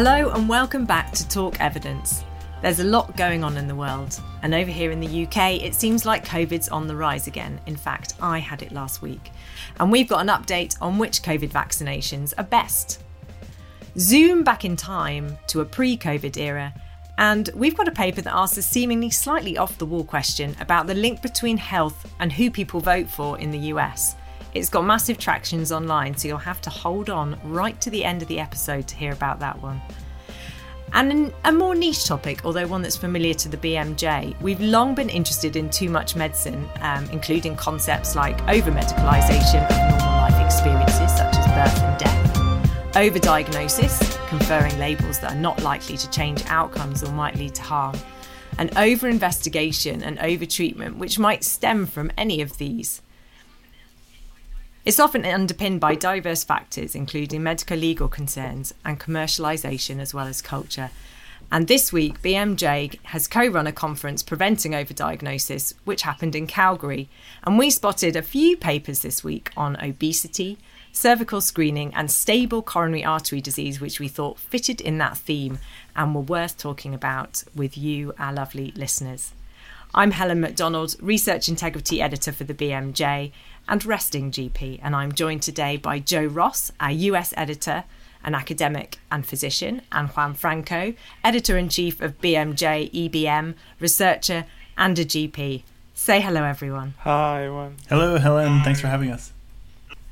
Hello, and welcome back to Talk Evidence. There's a lot going on in the world, and over here in the UK, it seems like COVID's on the rise again. In fact, I had it last week. And we've got an update on which COVID vaccinations are best. Zoom back in time to a pre COVID era, and we've got a paper that asks a seemingly slightly off the wall question about the link between health and who people vote for in the US. It's got massive tractions online, so you'll have to hold on right to the end of the episode to hear about that one. And a more niche topic, although one that's familiar to the BMJ, we've long been interested in too much medicine, um, including concepts like over medicalisation of normal life experiences such as birth and death, over diagnosis, conferring labels that are not likely to change outcomes or might lead to harm, and over investigation and over treatment, which might stem from any of these. It's often underpinned by diverse factors, including medico legal concerns and commercialisation as well as culture. And this week, BMJ has co run a conference preventing overdiagnosis, which happened in Calgary. And we spotted a few papers this week on obesity, cervical screening, and stable coronary artery disease, which we thought fitted in that theme and were worth talking about with you, our lovely listeners. I'm Helen Macdonald, Research Integrity Editor for the BMJ and Resting GP, and I'm joined today by Joe Ross, our US editor, an academic and physician, and Juan Franco, editor in chief of BMJ EBM, researcher, and a GP. Say hello, everyone. Hi, everyone. Hello, Helen. Thanks for having us.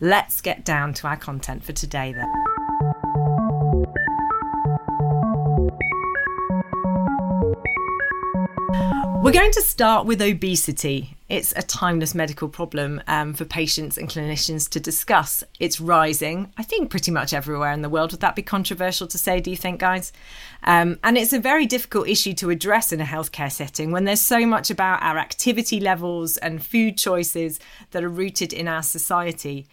Let's get down to our content for today then. We're going to start with obesity. It's a timeless medical problem um, for patients and clinicians to discuss. It's rising, I think, pretty much everywhere in the world. Would that be controversial to say, do you think, guys? Um, and it's a very difficult issue to address in a healthcare setting when there's so much about our activity levels and food choices that are rooted in our society.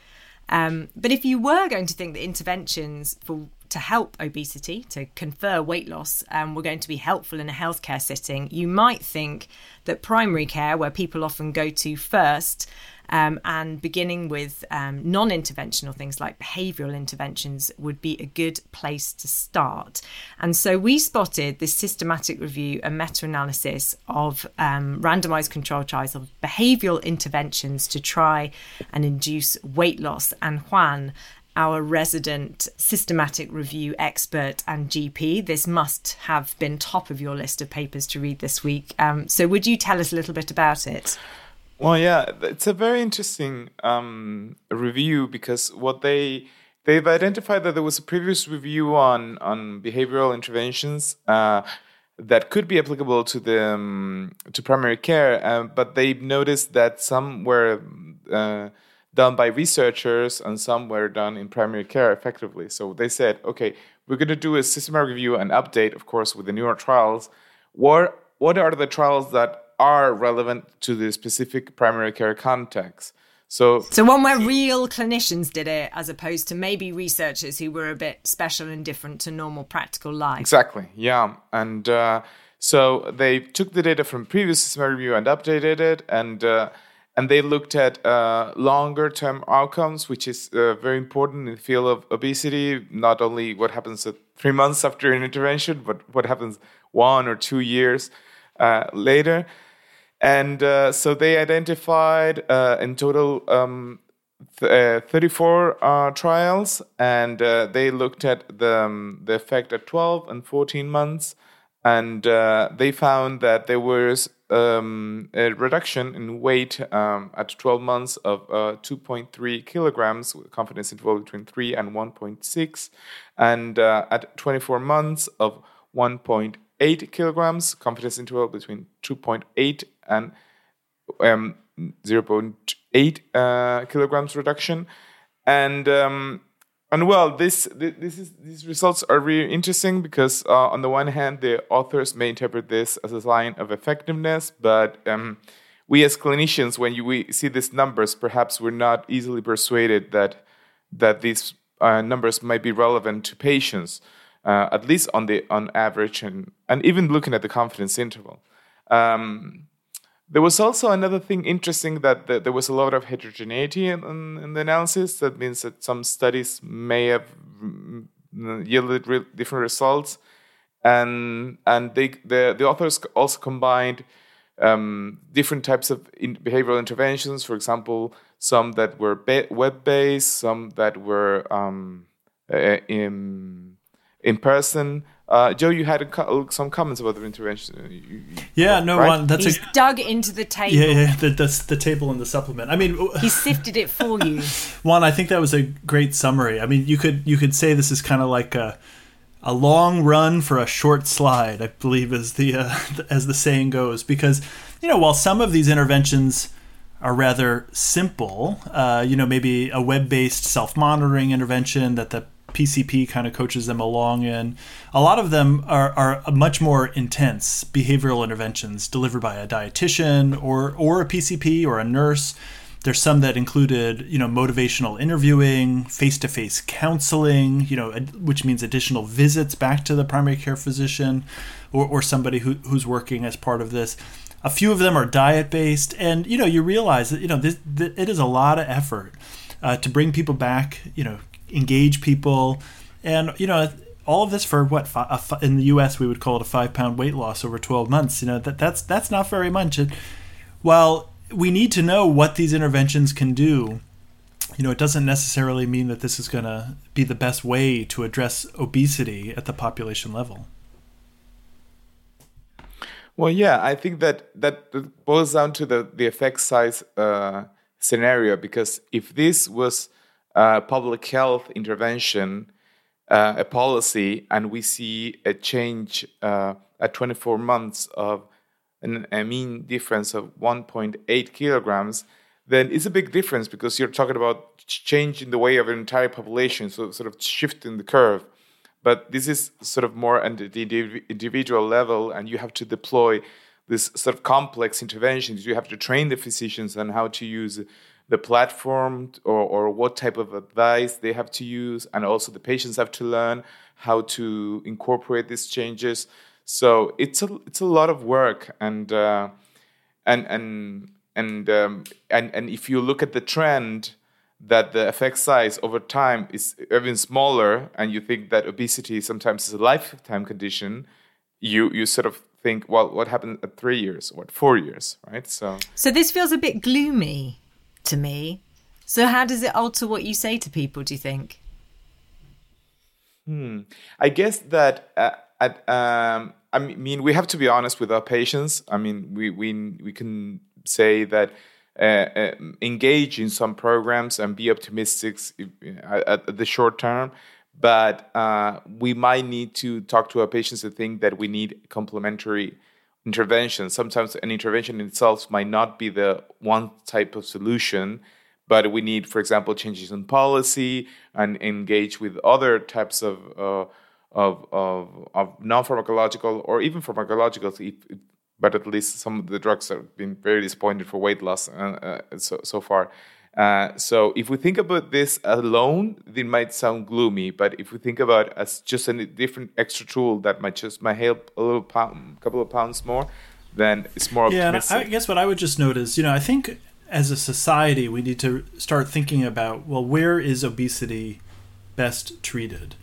Um, but if you were going to think that interventions for to help obesity, to confer weight loss, um, were going to be helpful in a healthcare setting, you might think that primary care, where people often go to first, um, and beginning with um, non interventional things like behavioral interventions would be a good place to start. And so we spotted this systematic review and meta analysis of um, randomized control trials of behavioral interventions to try and induce weight loss. And Juan, our resident systematic review expert and GP. This must have been top of your list of papers to read this week. Um, so, would you tell us a little bit about it? Well, yeah, it's a very interesting um, review because what they they've identified that there was a previous review on on behavioral interventions. Uh, that could be applicable to the um, to primary care, uh, but they noticed that some were uh, done by researchers and some were done in primary care effectively. So they said, okay, we're going to do a systematic review and update, of course, with the newer trials. What what are the trials that are relevant to the specific primary care context? So, so one where real clinicians did it, as opposed to maybe researchers who were a bit special and different to normal practical life. Exactly, yeah, and uh, so they took the data from previous systematic review and updated it, and uh, and they looked at uh, longer term outcomes, which is uh, very important in the field of obesity. Not only what happens three months after an intervention, but what happens one or two years uh, later. And uh, so they identified uh, in total um, th- uh, 34 trials, and they looked at the, um, the effect at 12 and 14 months. And they found that there was um, a reduction in weight um, at 12 months of uh, 2.3 kilograms, confidence interval between 3 and 1.6, and uh, at 24 months of 1.8 kilograms, confidence interval between 2.8 and um, 0.8 uh, kilograms reduction. And um, and well, this this is these results are really interesting because uh, on the one hand, the authors may interpret this as a sign of effectiveness, but um, we as clinicians, when you, we see these numbers, perhaps we're not easily persuaded that that these uh, numbers might be relevant to patients, uh, at least on the on average, and and even looking at the confidence interval. Um, there was also another thing interesting that, there was a lot of heterogeneity in, in, in, the analysis. That means that some studies may have yielded re- different results, and and they the the authors also combined um, different types of in behavioral interventions. For example, some that were web based, some that were um, uh, in in person. Uh, Joe, you had co- some comments about the intervention. You, you, yeah, no, right? one. That's He's a, dug into the table. Yeah, yeah, the, the, the table in the supplement. I mean, he sifted it for you. Juan, I think that was a great summary. I mean, you could you could say this is kind of like a a long run for a short slide. I believe is the uh, as the saying goes, because you know while some of these interventions are rather simple, uh, you know, maybe a web based self monitoring intervention that the PCP kind of coaches them along in. A lot of them are, are much more intense behavioral interventions delivered by a dietitian or, or a PCP or a nurse. There's some that included, you know, motivational interviewing, face-to-face counseling, you know, which means additional visits back to the primary care physician or, or somebody who, who's working as part of this. A few of them are diet-based, and you know, you realize that you know this, this it is a lot of effort uh, to bring people back, you know, engage people, and you know all of this for what in the U.S. we would call it a five pound weight loss over 12 months. You know that that's that's not very much. And while we need to know what these interventions can do, you know, it doesn't necessarily mean that this is going to be the best way to address obesity at the population level. Well, yeah, I think that that boils down to the the effect size uh, scenario because if this was uh, public health intervention, uh, a policy, and we see a change uh, at 24 months of an, a mean difference of 1.8 kilograms, then it's a big difference because you're talking about changing the way of an entire population, so sort of shifting the curve. But this is sort of more at the individual level, and you have to deploy this sort of complex interventions. You have to train the physicians on how to use the platform or, or what type of advice they have to use and also the patients have to learn how to incorporate these changes. So it's a it's a lot of work and uh, and and and um, and and if you look at the trend that the effect size over time is even smaller and you think that obesity sometimes is a lifetime condition you you sort of think well what happened at 3 years? Or at 4 years? Right? So so this feels a bit gloomy to me. So, how does it alter what you say to people, do you think? Hmm. I guess that uh, at, um, I mean, we have to be honest with our patients. I mean, we, we, we can say that uh, uh, engage in some programs and be optimistic at, at the short term but uh, we might need to talk to our patients to think that we need complementary intervention. Sometimes an intervention itself might not be the one type of solution, but we need, for example, changes in policy and engage with other types of uh, of, of, of non-pharmacological or even pharmacological, if, but at least some of the drugs have been very disappointed for weight loss uh, uh, so, so far. Uh, so if we think about this alone, it might sound gloomy. But if we think about it as just a different extra tool that might just might help a little pound, couple of pounds more, then it's more yeah, optimistic. I guess what I would just note is, you know, I think as a society we need to start thinking about well, where is obesity best treated?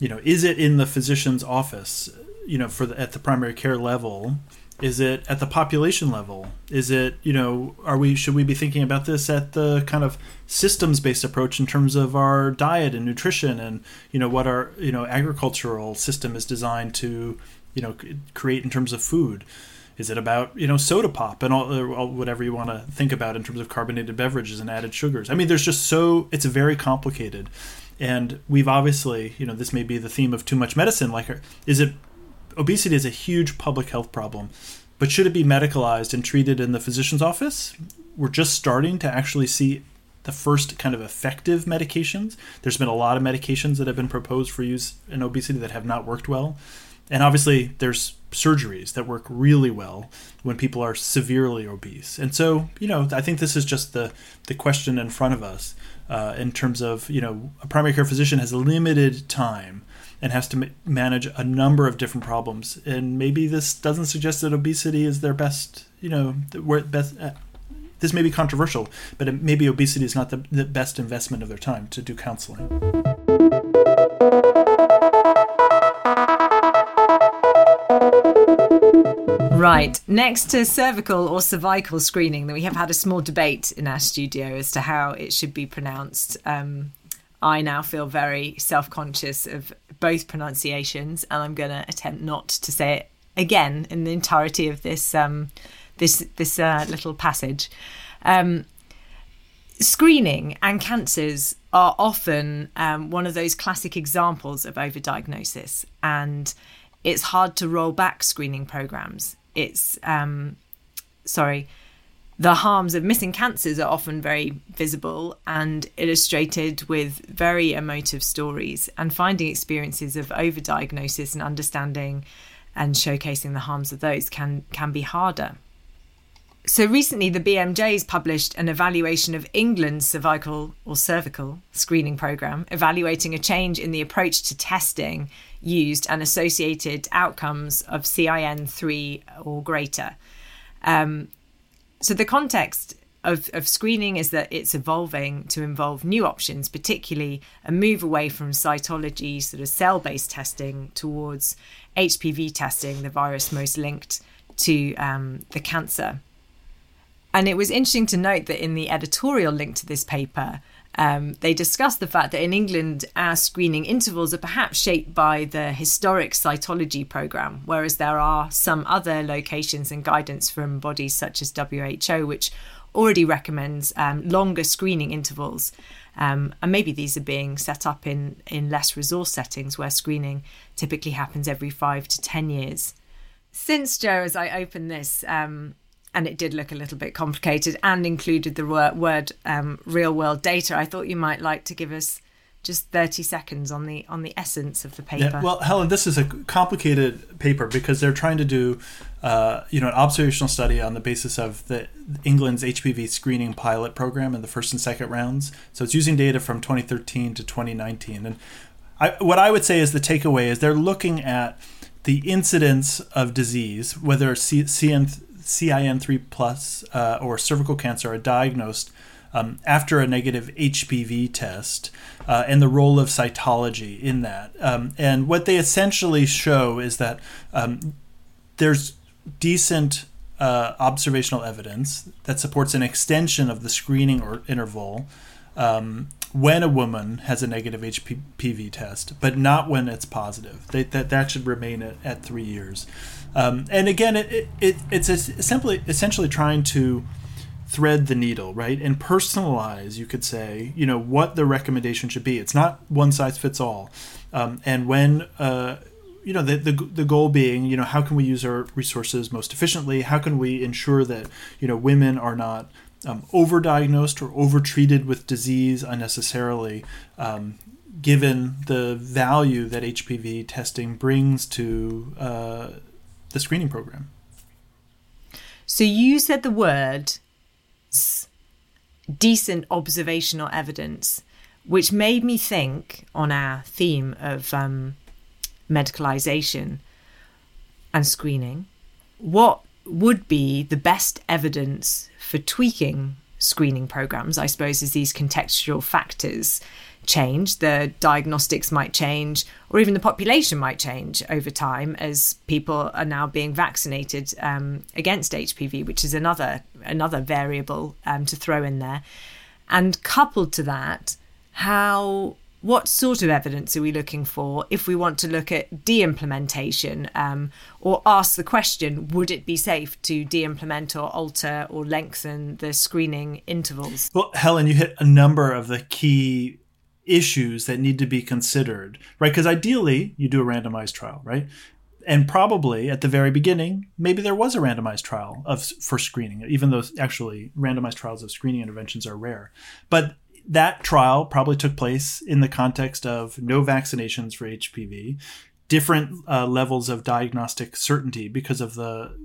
You know, is it in the physician's office? You know, for the, at the primary care level is it at the population level? Is it, you know, are we should we be thinking about this at the kind of systems based approach in terms of our diet and nutrition and, you know, what our, you know, agricultural system is designed to, you know, create in terms of food? Is it about, you know, soda pop and all, all whatever you want to think about in terms of carbonated beverages and added sugars? I mean, there's just so it's very complicated. And we've obviously, you know, this may be the theme of too much medicine like is it obesity is a huge public health problem, but should it be medicalized and treated in the physician's office? We're just starting to actually see the first kind of effective medications. There's been a lot of medications that have been proposed for use in obesity that have not worked well. And obviously, there's surgeries that work really well when people are severely obese. And so, you know, I think this is just the, the question in front of us uh, in terms of, you know, a primary care physician has limited time and has to manage a number of different problems. And maybe this doesn't suggest that obesity is their best, you know, where best. Uh, this may be controversial, but it, maybe obesity is not the, the best investment of their time to do counseling. Right. Next to cervical or cervical screening, that we have had a small debate in our studio as to how it should be pronounced. Um, I now feel very self conscious of both pronunciations, and I'm going to attempt not to say it again in the entirety of this um, this this uh, little passage. Um, screening and cancers are often um, one of those classic examples of overdiagnosis, and it's hard to roll back screening programs. It's um, sorry, the harms of missing cancers are often very visible and illustrated with very emotive stories, and finding experiences of overdiagnosis and understanding and showcasing the harms of those can can be harder. So recently, the BMJ's published an evaluation of England's cervical or cervical screening program, evaluating a change in the approach to testing used and associated outcomes of CIN3 or greater. Um, so the context of, of screening is that it's evolving to involve new options, particularly a move away from cytology, sort of cell based testing, towards HPV testing, the virus most linked to um, the cancer. And it was interesting to note that in the editorial link to this paper, um, they discussed the fact that in England, our screening intervals are perhaps shaped by the historic cytology programme, whereas there are some other locations and guidance from bodies such as WHO, which already recommends um, longer screening intervals. Um, and maybe these are being set up in, in less resource settings where screening typically happens every five to 10 years. Since, Joe, as I open this, um, and it did look a little bit complicated and included the word, word um, real world data. I thought you might like to give us just 30 seconds on the on the essence of the paper. Yeah, well, Helen, this is a complicated paper because they're trying to do uh, you know an observational study on the basis of the England's HPV screening pilot program in the first and second rounds. So it's using data from 2013 to 2019, and I, what I would say is the takeaway is they're looking at the incidence of disease, whether CN CIN3 plus uh, or cervical cancer are diagnosed um, after a negative HPV test uh, and the role of cytology in that. Um, and what they essentially show is that um, there's decent uh, observational evidence that supports an extension of the screening or interval um, when a woman has a negative HPV test, but not when it's positive. They, that, that should remain at, at three years. Um, and again, it, it, it's simply essentially trying to thread the needle, right? And personalize, you could say, you know, what the recommendation should be. It's not one size fits all. Um, and when, uh, you know, the, the, the goal being, you know, how can we use our resources most efficiently? How can we ensure that, you know, women are not um, overdiagnosed or overtreated with disease unnecessarily? Um, given the value that HPV testing brings to uh, the screening program. So you said the word decent observational evidence, which made me think on our theme of um, medicalization and screening. What would be the best evidence for tweaking screening programs? I suppose is these contextual factors change, the diagnostics might change, or even the population might change over time as people are now being vaccinated um, against HPV, which is another another variable um, to throw in there. And coupled to that, how what sort of evidence are we looking for if we want to look at de-implementation um, or ask the question would it be safe to de-implement or alter or lengthen the screening intervals well helen you hit a number of the key issues that need to be considered, right? Because ideally, you do a randomized trial, right? And probably at the very beginning, maybe there was a randomized trial of for screening, even though actually randomized trials of screening interventions are rare. But that trial probably took place in the context of no vaccinations for HPV, different uh, levels of diagnostic certainty because of the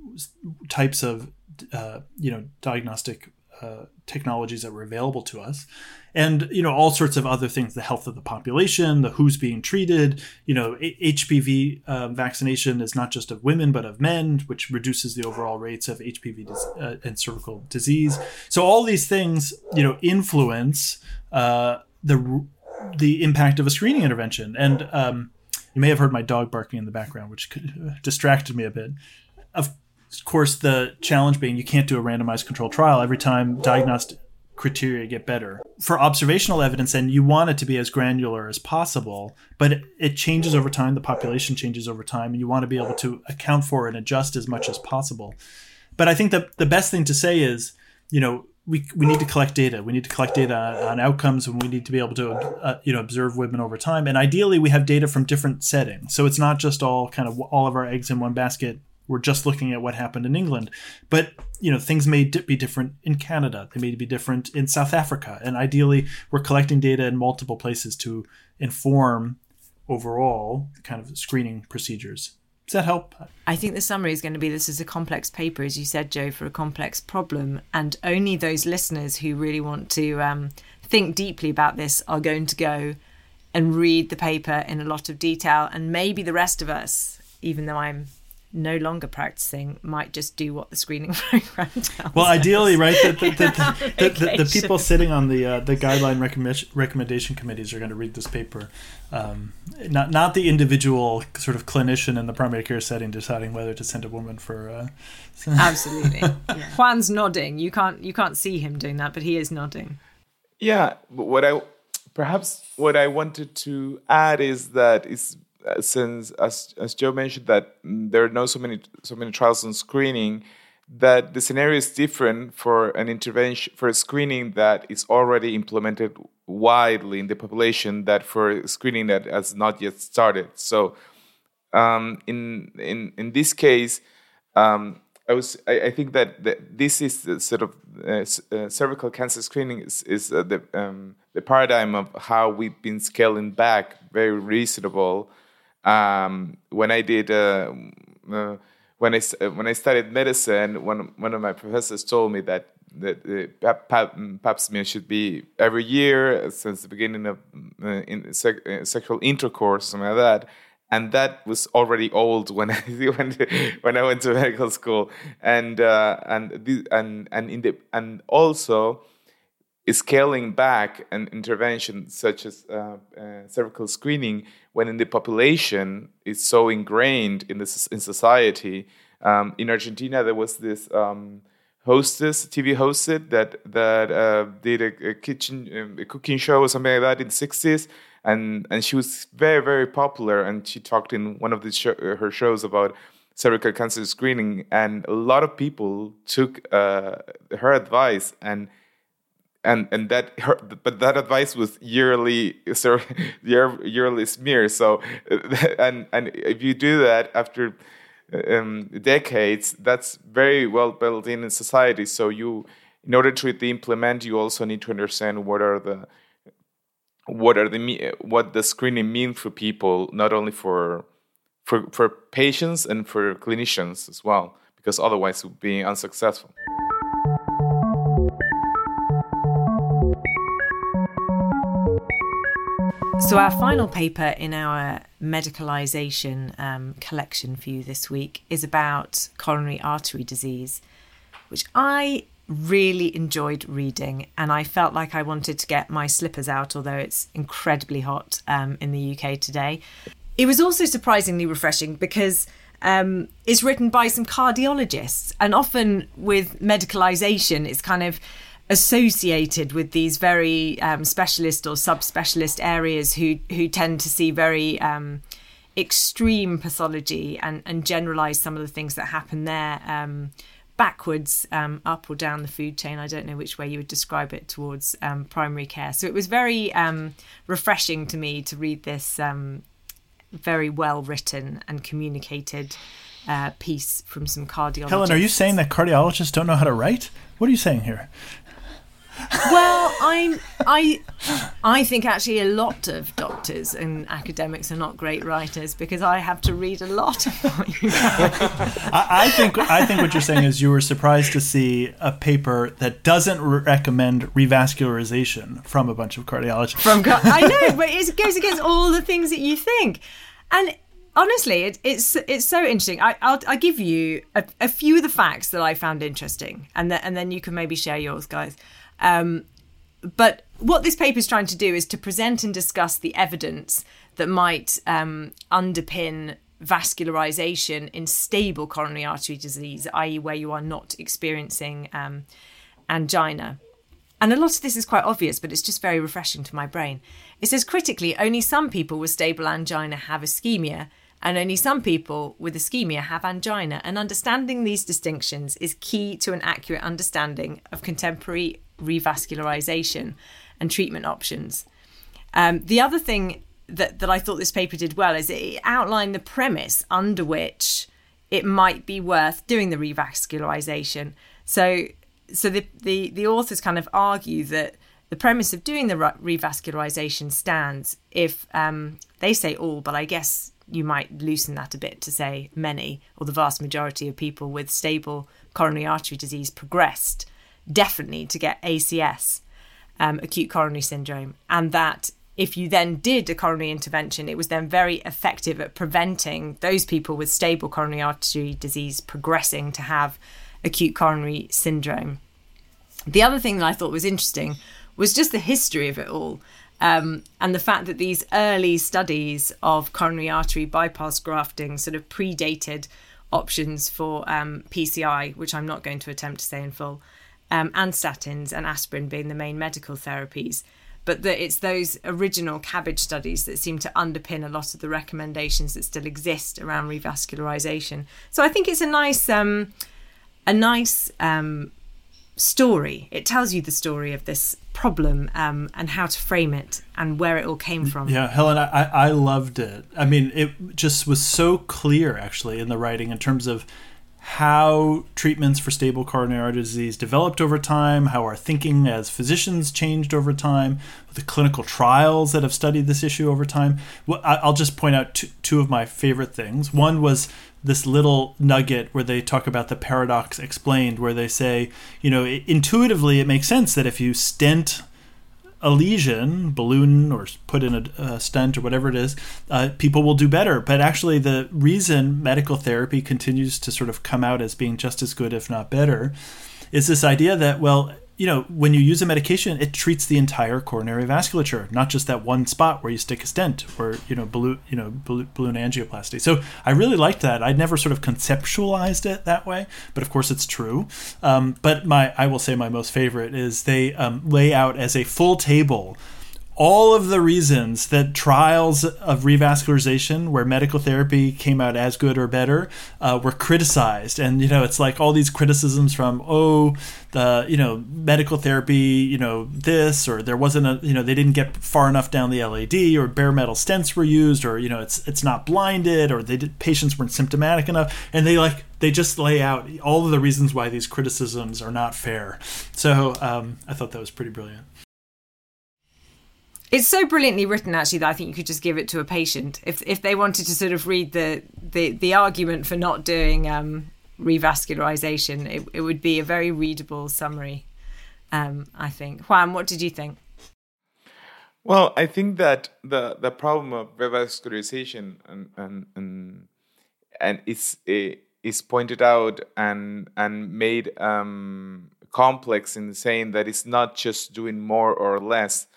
types of uh, you know diagnostic uh, technologies that were available to us. And you know all sorts of other things the health of the population the who's being treated. You know hpv um, vaccination is not just of women but of men which reduces the overall rates of hpv uh, and cervical disease. So all these things you know influence uh, the the impact of a screening intervention. And um, you may have heard my dog barking in the background which distracted me a bit. Of Of course, the challenge being you can't do a randomized control trial every time diagnostic criteria get better. For observational evidence, and you want it to be as granular as possible, but it, changes over time. The population changes over time, and you want to be able to account for and adjust as much as possible. But I think that the best thing to say is, you know, we, we need to collect data. We need to collect data on outcomes, and we need to be able to uh, you know observe women over time. And ideally, we have data from different settings, so it's not just all kind of all of our eggs in one basket. We're just looking at what happened in England, but you know things may be different in Canada. They may be different in South Africa, and ideally, we're collecting data in multiple places to inform overall kind of screening procedures. Does that help? I think the summary is going to be this is a complex paper, as you said, Joe, for a complex problem. And only those listeners who really want to um, think deeply about this are going to go and read the paper in a lot of detail. And maybe the rest of us, even though I'm no longer practicing might just do what the screening program tells well ideally us. right the, the, the, the, the people sitting on the uh, the guideline recommendation recommendation committees are going to read this paper um, not not the individual sort of clinician in the primary care setting deciding whether to send a woman for uh, absolutely yeah. juan's nodding you can't you can't see him doing that but he is nodding yeah but what i perhaps what i wanted to add is that it's since as as Joe mentioned that there are no so many so many trials on screening, that the scenario is different for an intervention for a screening that is already implemented widely in the population that for screening that has not yet started. So um, in in in this case. Um, I was. I, I think that, that, this is the sort of uh, uh, cervical cancer screening is, is uh, the um, the paradigm of how we've been scaling back very reasonable um, when I did uh, uh, when I uh, when I studied medicine, one one of my professors told me that that pap, pap, pap smear should be every year since the beginning of uh, in sec, uh, sexual intercourse, something like that. And that was already old when I went when I went to medical school, and uh, and and and in the and also scaling back an intervention such as uh, uh, cervical screening when in the population is so ingrained in this in society. Um, in Argentina, there was this um, hostess, TV hostess that that uh, did a, a kitchen um, a cooking show or something like that in the '60s, and and she was very very popular. And she talked in one of the show, her shows about cervical cancer screening, and a lot of people took uh, her advice and and and that her, but that advice was yearly sorry, year, yearly smear. So and and if you do that after um, decades that's very well built in in society. So you in order to implement you also need to understand what are the what are the what the screening mean for people not only for for for patients and for clinicians as well because otherwise it would be unsuccessful So, our final paper in our medicalisation um, collection for you this week is about coronary artery disease, which I really enjoyed reading and I felt like I wanted to get my slippers out, although it's incredibly hot um, in the UK today. It was also surprisingly refreshing because um, it's written by some cardiologists, and often with medicalisation, it's kind of associated with these very um, specialist or subspecialist areas who who tend to see very um, extreme pathology and and generalize some of the things that happen there um, backwards um, up or down the food chain i don't know which way you would describe it towards um, primary care so it was very um, refreshing to me to read this very well written and communicated uh, piece from some cardiologists. Helen, are you saying that cardiologists don't know how to write? What are you saying here? Well, I'm I I think actually a lot of doctors and academics are not great writers because I have to read a lot of what you I, I, think I think what you're saying is you were surprised to see a paper that doesn't recommend revascularization from a bunch of cardiologists. From I know, but it goes against all the things that you think, and honestly, it, it's it's so interesting. I, will I'll give you a, a, few of the facts that I found interesting, and then and then you can maybe share yours, guys. Um, but what this paper is trying to do is to present and discuss the evidence that might um, underpin revascularization in stable coronary artery disease, i.e., where you are not experiencing um, angina. And a lot of this is quite obvious, but it's just very refreshing to my brain. It says critically, only some people with stable angina have ischemia, and only some people with ischemia have angina. And understanding these distinctions is key to an accurate understanding of contemporary revascularization and treatment options. Um, the other thing that, that I thought this paper did well is it outlined the premise under which it might be worth doing the revascularization. So, so the, the, the authors kind of argue that the premise of doing the revascularization stands if um, they say all, but I guess you might loosen that a bit to say many or the vast majority of people with stable coronary artery disease progressed definitely to get ACS, um, acute coronary syndrome, and that if you then did a coronary intervention, it was then very effective at preventing those people with stable coronary artery disease progressing to have acute coronary syndrome. The other thing that I thought was interesting was just the history of it all. Um, and the fact that these early studies of coronary artery bypass grafting sort of predated options for um, PCI, which I'm not going to attempt to say in full, um, and statins and aspirin being the main medical therapies but that it's those original CABG studies that seem to underpin a lot of the recommendations that still exist around revascularization. So I think it's a nice, um, a nice um, story. It tells you the story of this problem um, and how to frame it and where it all came from. Yeah, Helen, I, I loved it. I mean, it just was so clear actually in the writing in terms of how treatments for stable coronary artery disease developed over time, how our thinking as physicians changed over time, the clinical trials that have studied this issue over time. I'll just point out two, of my favorite things. One was this little nugget where they talk about the paradox explained, where they say, you know, intuitively it makes sense that if you stent a lesion, balloon, or put in a, a stent or whatever it is, uh, people will do better. But actually, the reason medical therapy continues to sort of come out as being just as good, if not better, is this idea that, well, you know, when you use a medication, it treats the entire coronary vasculature, not just that one spot where you stick a stent or you know balloon, you know balloon angioplasty. So I really liked that. I'd never sort of conceptualized it that way, but of course it's true. Um, but my, I will say my most favorite is they um, lay out as a full table all of the reasons that trials of revascularization where medical therapy came out as good or better uh, were criticized. And you know it's like all these criticisms from oh the you know medical therapy you know this or there wasn't a you know they didn't get far enough down the LAD or bare metal stents were used or you know it's it's not blinded or they did, patients weren't symptomatic enough. And they like they just lay out all of the reasons why these criticisms are not fair. So um, I thought that was pretty brilliant it's so brilliantly written actually that I think you could just give it to a patient if if they wanted to sort of read the the, the argument for not doing um, revascularization. It, it would be a very readable summary. Um, I think. Juan, what did you think? Well, I think that the the problem of revascularization and and and, and is is pointed out and and made um, complex in saying that it's not just doing more or less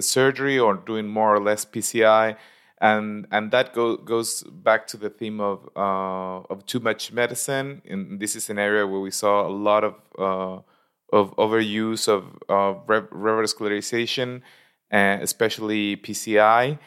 surgery or doing more or less PCI, and and that go, goes back to the theme of uh, of too much medicine. And this is an area where we saw a lot of of overuse of, of revascularization, especially PCI.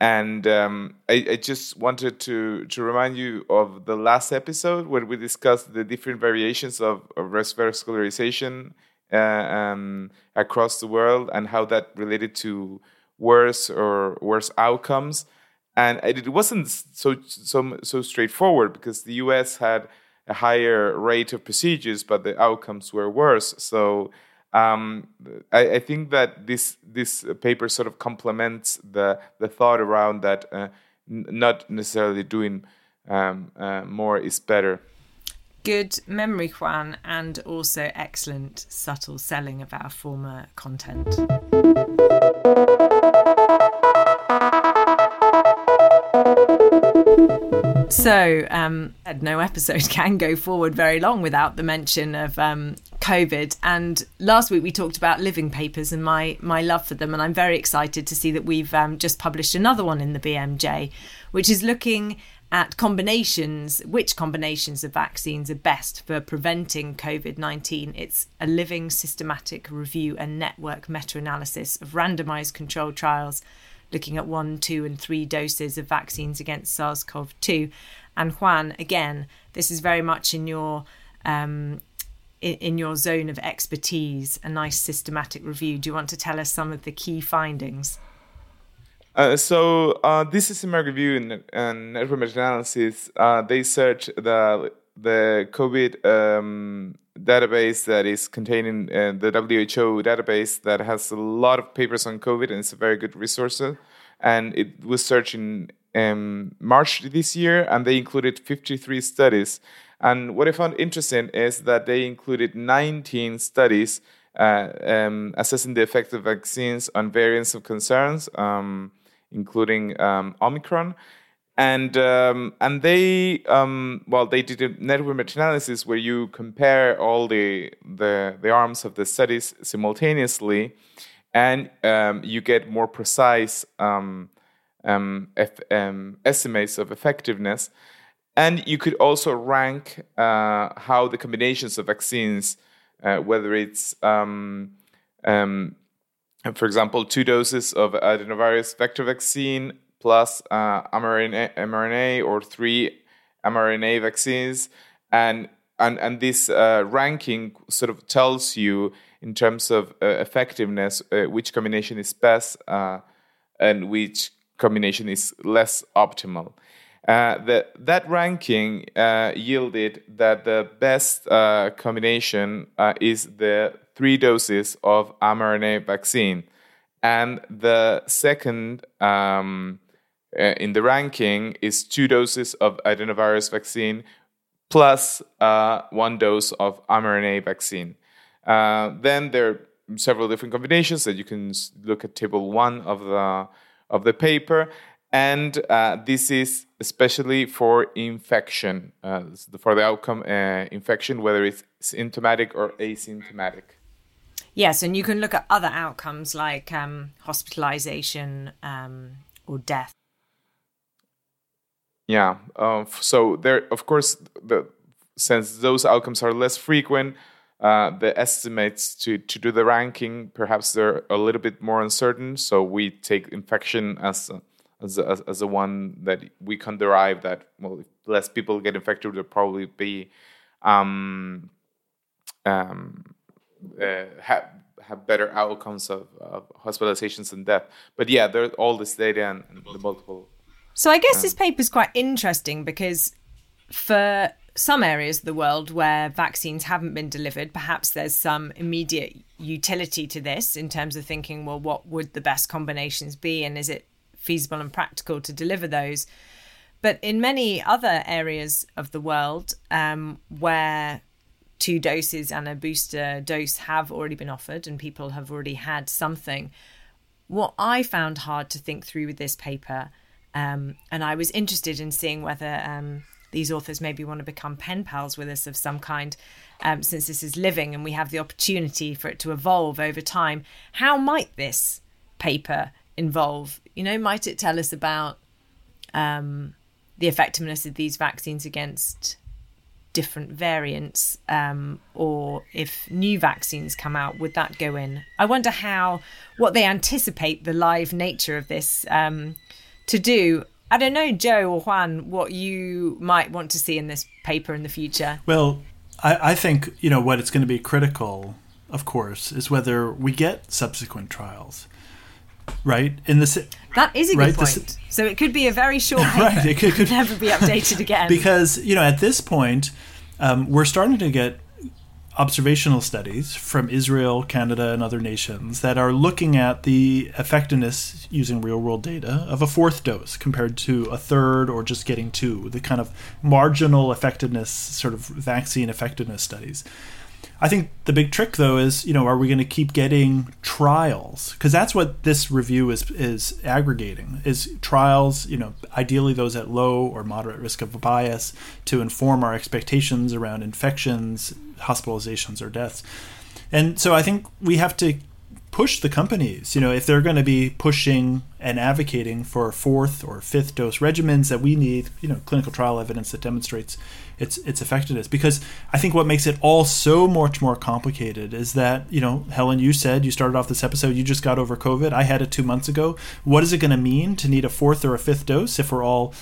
And um, I, I, just wanted to, to remind you of the last episode where we discussed the different variations of, of revascularization uh, um, across the world and how that related to worse or worse outcomes. And it wasn't so so so straightforward because the U.S. had a higher rate of procedures, but the outcomes were worse. So um, I, I, think that this this paper sort of complements the the thought around that uh, not necessarily doing um, uh, more is better good memory, Juan, and also excellent subtle selling of our former content. So, um, no episode can go forward very long without the mention of um, COVID. And last week we talked about living papers and my my love for them, and I'm very excited to see that we've um, just published another one in the BMJ, which is looking at combinations, which combinations of vaccines are best for preventing COVID 19. It's a living systematic review and network meta analysis of randomized controlled trials looking at one, two, and three doses of vaccines against SARS CoV 2. And Juan, again, this is very much in your um, in, your zone of expertise, a nice systematic review. Do you want to tell us some of the key findings? Uh, so uh, this is my review and, and network meta-analysis. Uh, they search the the COVID um, database that is contained in uh, the WHO database that has a lot of papers on COVID and it's a very good resource. And it was searched in um, March this year, and they included 53 studies. And what I found interesting is that they included 19 studies uh, um, assessing the effect of vaccines on variants of concerns, um, including um, Omicron. And um, and they um, well they did a network meta-analysis where you compare all the the, the arms of the studies simultaneously, and um, you get more precise estimates of effectiveness. And you could also rank uh, how the combinations of vaccines, uh, whether it's, um, um, for example, two doses of adenovirus vector vaccine plus uh, mRNA, mRNA, or three mRNA vaccines, and and and this uh, ranking sort of tells you in terms of uh, effectiveness uh, which combination is best and which combination is less optimal. Uh, the, that ranking uh, yielded that the best uh, combination uh, is the three doses of mRNA vaccine. And the second um, uh, in the ranking is two doses of adenovirus vaccine plus one dose of mRNA vaccine. then there are several different combinations that you can look at table one of the of the paper and uh, this is especially for infection, uh, for the outcome uh, infection, whether it's symptomatic or asymptomatic. Yes, and you can look at other outcomes like um, hospitalization um, or death. Yeah, uh, so there, of course, the, since those outcomes are less frequent, uh, the estimates to, to do the ranking perhaps they're a little bit more uncertain. So we take infection as as a, as, a one that we can derive that well if less people get infected there'll probably be um, um, uh, have have better outcomes of, of, hospitalizations and death but yeah there's all this data and, and the multiple so i guess um, this paper is quite interesting because for some areas of the world where vaccines haven't been delivered, perhaps there's some immediate utility to this in terms of thinking, well, what would the best combinations be? And is it feasible and practical to deliver those. But in many other areas of the world um, where two doses and a booster dose have already been offered and people have already had something, what I found hard to think through with this paper, um, and I was interested in seeing whether um, these authors maybe want to become pen pals with us of some kind, um, since this is living and we have the opportunity for it to evolve over time. How might this paper involve? You know, might it tell us about um, the effectiveness of these vaccines against different variants, um, or if new vaccines come out, would that go in? I wonder how what they anticipate the live nature of this um, to do. I don't know, Joe or Juan, what you might want to see in this paper in the future. Well, I, I think you know what it's going to be critical, of course, is whether we get subsequent trials right? In the that is a right, good point. The, so it could be a very short paper. right, it could, could never be updated again. because you know, at this point, um, we're starting to get observational studies from Israel, Canada, and other nations that are looking at the effectiveness using real world data of a fourth dose compared to a third or just getting two, the kind of marginal effectiveness, sort of vaccine effectiveness studies. I think the big trick though is, you know, are we going to keep getting trials? Because that's what this review is is aggregating is trials. You know, ideally those at low or moderate risk of bias to inform our expectations around infections, hospitalizations, or deaths. And so I think we have to push the companies. You know, if they're going to be pushing and advocating for fourth or fifth dose regimens, that we need, you know, clinical trial evidence that demonstrates its its effectiveness. Because I think what makes it all so much more complicated is that, you know, Helen, you said you started off this episode, you just got over COVID. I had it two months ago. What is it going to mean to need a fourth or a fifth dose if we're all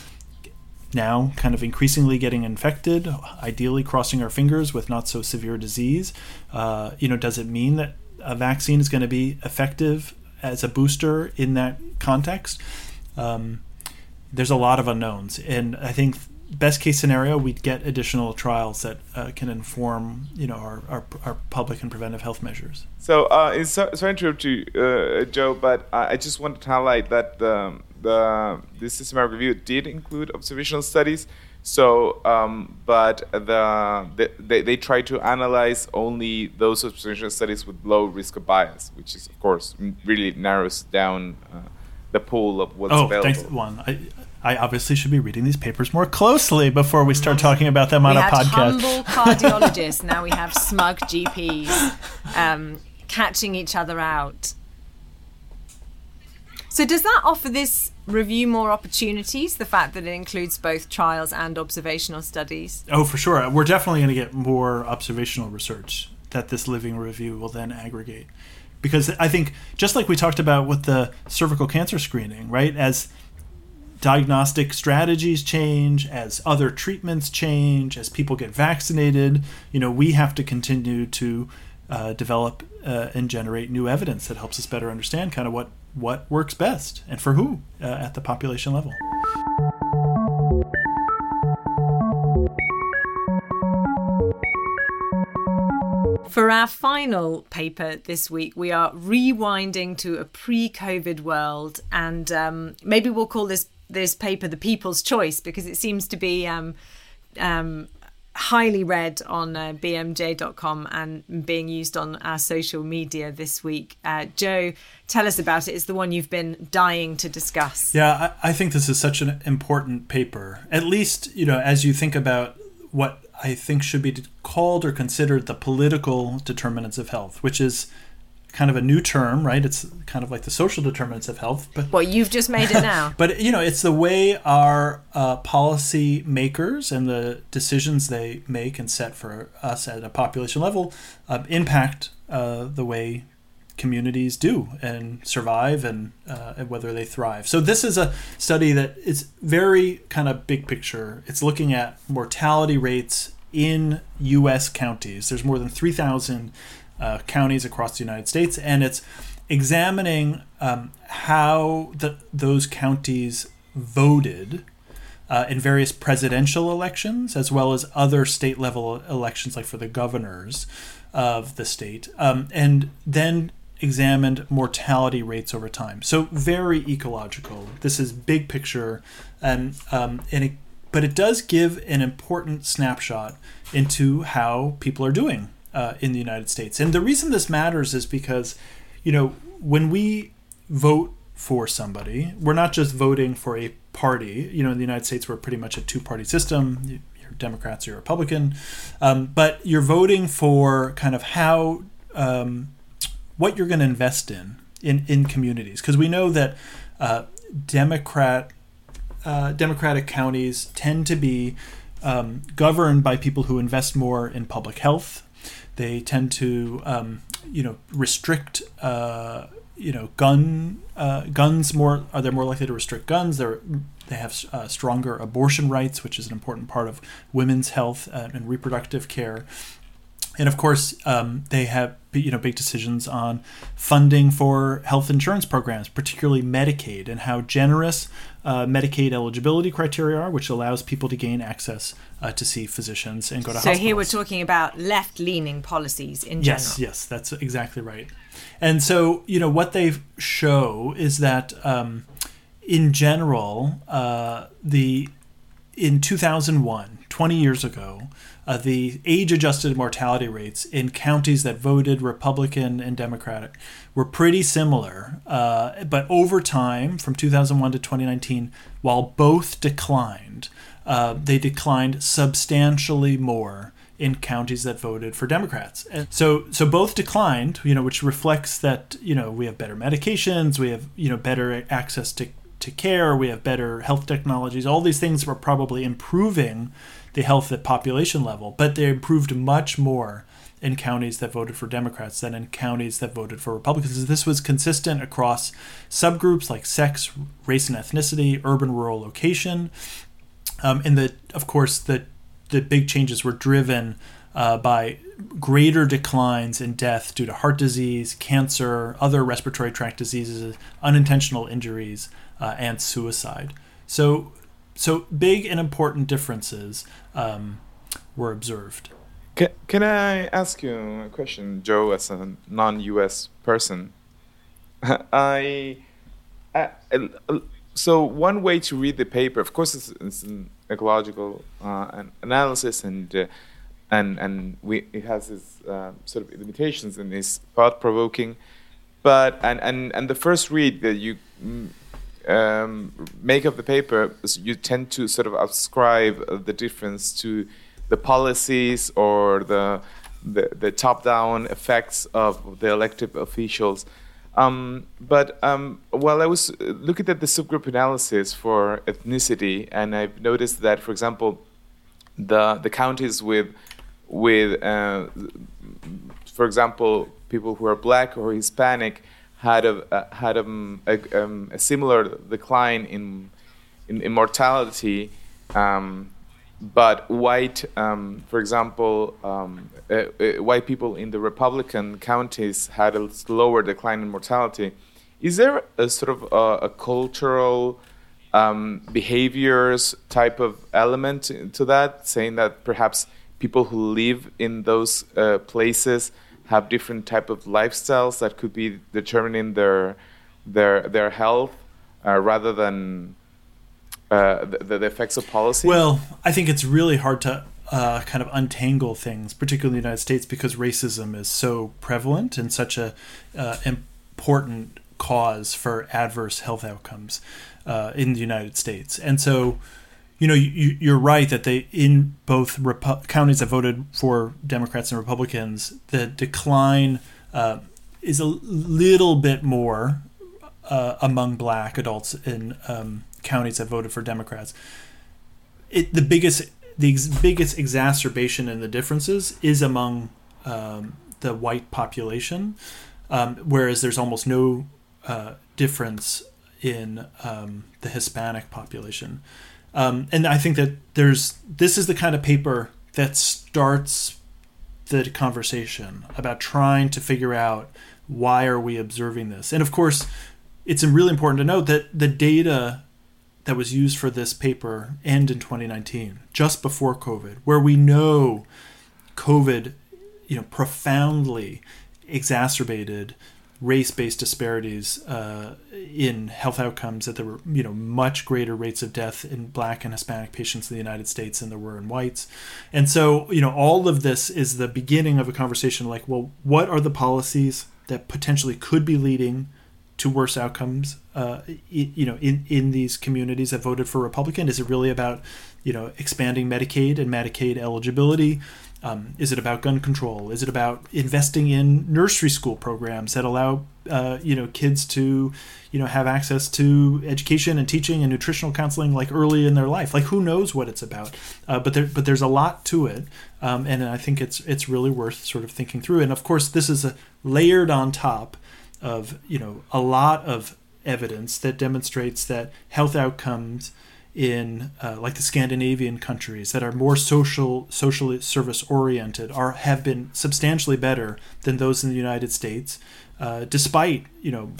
now kind of increasingly getting infected, ideally crossing our fingers with not so severe disease. Uh, you know, does it mean that a vaccine is going to be effective as a booster in that context. Um, there's a lot of unknowns, and I think best case scenario we'd get additional trials that uh, can inform you know our, our, our, public and preventive health measures. So uh, it's so, sorry to interrupt you, uh, Joe, but I just wanted to highlight that the the this systematic review did include observational studies so, um, but the, they, they try to analyze only those observational studies with low risk of bias, which is, of course, really narrows down uh, the pool of what's oh, available. thanks, Juan. I, I obviously should be reading these papers more closely before we start talking about them on we a podcast. humble cardiologists. now we have smug GPs um, catching each other out. So, does that offer this review more opportunities? The fact that it includes both trials and observational studies? Oh, for sure. We're definitely going to get more observational research that this living review will then aggregate. Because I think, just like we talked about with the cervical cancer screening, right? As diagnostic strategies change, as other treatments change, as people get vaccinated, you know, we have to continue to uh, develop uh, and generate new evidence that helps us better understand kind of what what works best and for who uh, at the population level. For our final paper this week, we are rewinding to a pre-COVID world, and um, maybe we'll call this this paper the People's Choice because it seems to be um, um, highly read on uh, bmj.com and being used on our social media this week. Uh, Joe, tell us about it. It's the one you've been dying to discuss. Yeah, I, I think this is such an important paper. At least, you know, as you think about what I think should be called or considered the political determinants of health, which is kind of a new term, right? It's kind of like the social determinants of health. But well, you've just made it now. but you know, it's the way our uh, policy makers and the decisions they make and set for us at a population level uh, impact uh, the way communities do and survive and, uh, and whether they thrive. So this is a study that is very kind of big picture. It's looking at mortality rates in U.S. counties. There's more than 3,000 uh, counties across the United States, and it's examining um, how the, those counties voted uh, in various presidential elections, as well as other state level elections, like for the governors of the state, um, and then examined mortality rates over time. So very ecological. This is big picture, and um, and it, but it does give an important snapshot into how people are doing uh, in the United States. And the reason this matters is because, you know, when we vote for somebody, we're not just voting for a party. You know, in the United States, we're pretty much a two party system. You're Democrats, you're Republican. Um, but you're voting for kind of how, um, what you're going to invest in, in, in communities. Because we know that uh, Democrat, uh, Democratic counties tend to be um, governed by people who invest more in public health, they tend to, um, you know, restrict, uh, you know, gun uh, guns more. Are they more likely to restrict guns? They're they have uh, stronger abortion rights, which is an important part of women's health uh, and reproductive care. And of course, um, they have you know big decisions on funding for health insurance programs, particularly Medicaid, and how generous uh, Medicaid eligibility criteria are, which allows people to gain access uh, to see physicians and go to hospitals. so hospitals. here we're talking about left-leaning policies in yes, general. Yes, yes, that's exactly right. And so you know what they show is that um, in general, uh, the in 2001, 20 years ago, uh, the age adjusted mortality rates in counties that voted Republican and Democratic were pretty similar. Uh, but over time, from 2001 to 2019, while both declined, uh, they declined substantially more in counties that voted for Democrats. And so so both declined, you know, which reflects that, you know, we have better medications, we have, you know, better access to to care, we have better health technologies. All these things were probably improving the health at population level, but they improved much more in counties that voted for Democrats than in counties that voted for Republicans. This was consistent across subgroups like sex, race and ethnicity, urban rural location. Um, and the, of course, the, the big changes were driven uh, by greater declines in death due to heart disease, cancer, other respiratory tract diseases, unintentional injuries, uh, and suicide. So, so big and important differences um, were observed. Can, can I ask you a question, Joe, as a non-U.S. person? I, I, so one way to read the paper, of course, it's, it's an ecological uh, analysis, and uh, and and we, it has its uh, sort of limitations and is thought-provoking. But and, and and the first read that you mm, um, make of the paper, you tend to sort of ascribe the difference to the policies or the the, the top-down effects of the elected officials. Um, but um, while I was looking at the subgroup analysis for ethnicity, and I've noticed that, for example, the the counties with with, uh, for example, people who are black or Hispanic had a uh, had um, a, um, a, similar decline in in, in mortality, um, but white, um, for example, um, uh, uh, white people in the Republican counties had a slower decline in mortality. Is there a sort of a, a cultural um, behaviors type of element to that, saying that perhaps people who live in those uh, places have different type of lifestyles that could be determining their their their health uh, rather than uh, the, the, effects of policy? Well, I think it's really hard to uh, kind of untangle things, particularly in the United States, because racism is so prevalent and such a uh, important cause for adverse health outcomes uh, in the United States, and so you know, you, are right that they in both Repu- counties that voted for Democrats and Republicans, the decline uh, is a little bit more uh, among Black adults in um, counties that voted for Democrats. It the biggest the ex- biggest exacerbation in the differences is among um, the white population, um, whereas there's almost no uh, difference in um, the Hispanic population. Um, and I think that there's this is the kind of paper that starts the conversation about trying to figure out why are we observing this. And of course, it's really important to note that the data that was used for this paper end in 2019, just before COVID, where we know COVID, you know, profoundly exacerbated race-based disparities uh, in health outcomes that there were you know much greater rates of death in black and hispanic patients in the united states than there were in whites. And so you know all of this is the beginning of a conversation like well what are the policies that potentially could be leading to worse outcomes uh, you know in, in these communities that voted for republican? Is it really about you know expanding medicaid and medicaid eligibility um, is it about gun control? Is it about investing in nursery school programs that allow uh, you know kids to you know have access to education and teaching and nutritional counseling like early in their life? Like who knows what it's about? Uh, but there but there's a lot to it, um, and I think it's it's really worth sort of thinking through. And of course, this is layered on top of you know a lot of evidence that demonstrates that health outcomes in uh, like the Scandinavian countries that are more social socially service oriented are have been substantially better than those in the United States, uh, despite you know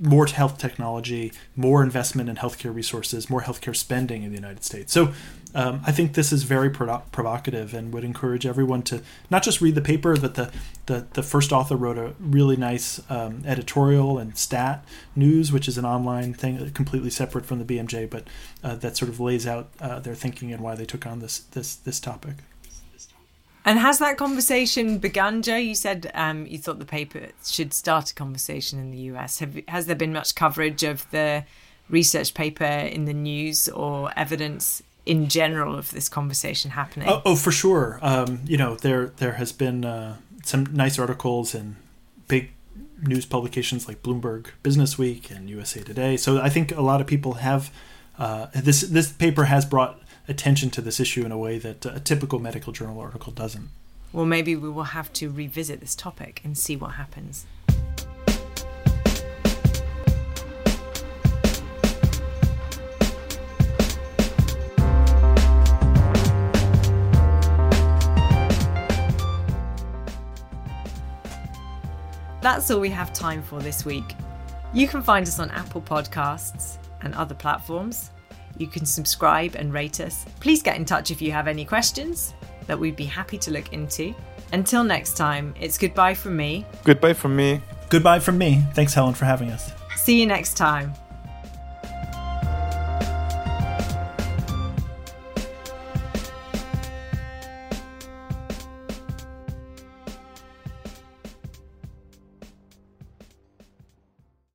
more health technology, more investment in healthcare resources, more healthcare spending in the United States. So um, I think this is very pro- provocative and would encourage everyone to not just read the paper, but the, the, the first author wrote a really nice um, editorial and stat news, which is an online thing completely separate from the BMJ, but uh, that sort of lays out uh, their thinking and why they took on this, this, this topic. And has that conversation begun, Joe? You said um, you thought the paper should start a conversation in the US. Have, has there been much coverage of the research paper in the news or evidence in general of this conversation happening? Oh, oh for sure. Um, you know, there there has been uh, some nice articles in big news publications like Bloomberg Business Week and USA Today. So I think a lot of people have uh, this. This paper has brought attention to this issue in a way that a typical medical journal article doesn't. Well, maybe we will have to revisit this topic and see what happens. That's all we have time for this week. You can find us on Apple Podcasts and other platforms. You can subscribe and rate us. Please get in touch if you have any questions that we'd be happy to look into. Until next time, it's goodbye from me. Goodbye from me. Goodbye from me. Thanks, Helen, for having us. See you next time.